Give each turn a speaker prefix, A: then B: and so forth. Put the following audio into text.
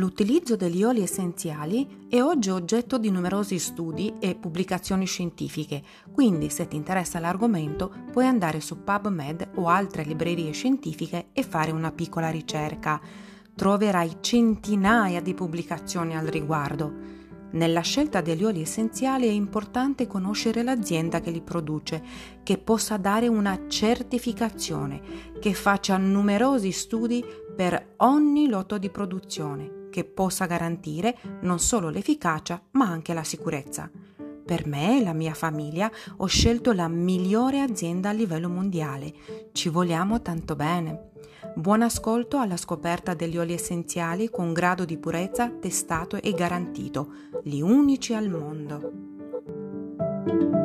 A: L'utilizzo degli oli essenziali è oggi oggetto di numerosi studi e pubblicazioni scientifiche, quindi se ti interessa l'argomento puoi andare su PubMed o altre librerie scientifiche e fare una piccola ricerca. Troverai centinaia di pubblicazioni al riguardo. Nella scelta degli oli essenziali è importante conoscere l'azienda che li produce, che possa dare una certificazione, che faccia numerosi studi per ogni lotto di produzione, che possa garantire non solo l'efficacia ma anche la sicurezza. Per me e la mia famiglia ho scelto la migliore azienda a livello mondiale. Ci vogliamo tanto bene. Buon ascolto alla scoperta degli oli essenziali con grado di purezza testato e garantito, gli unici al mondo.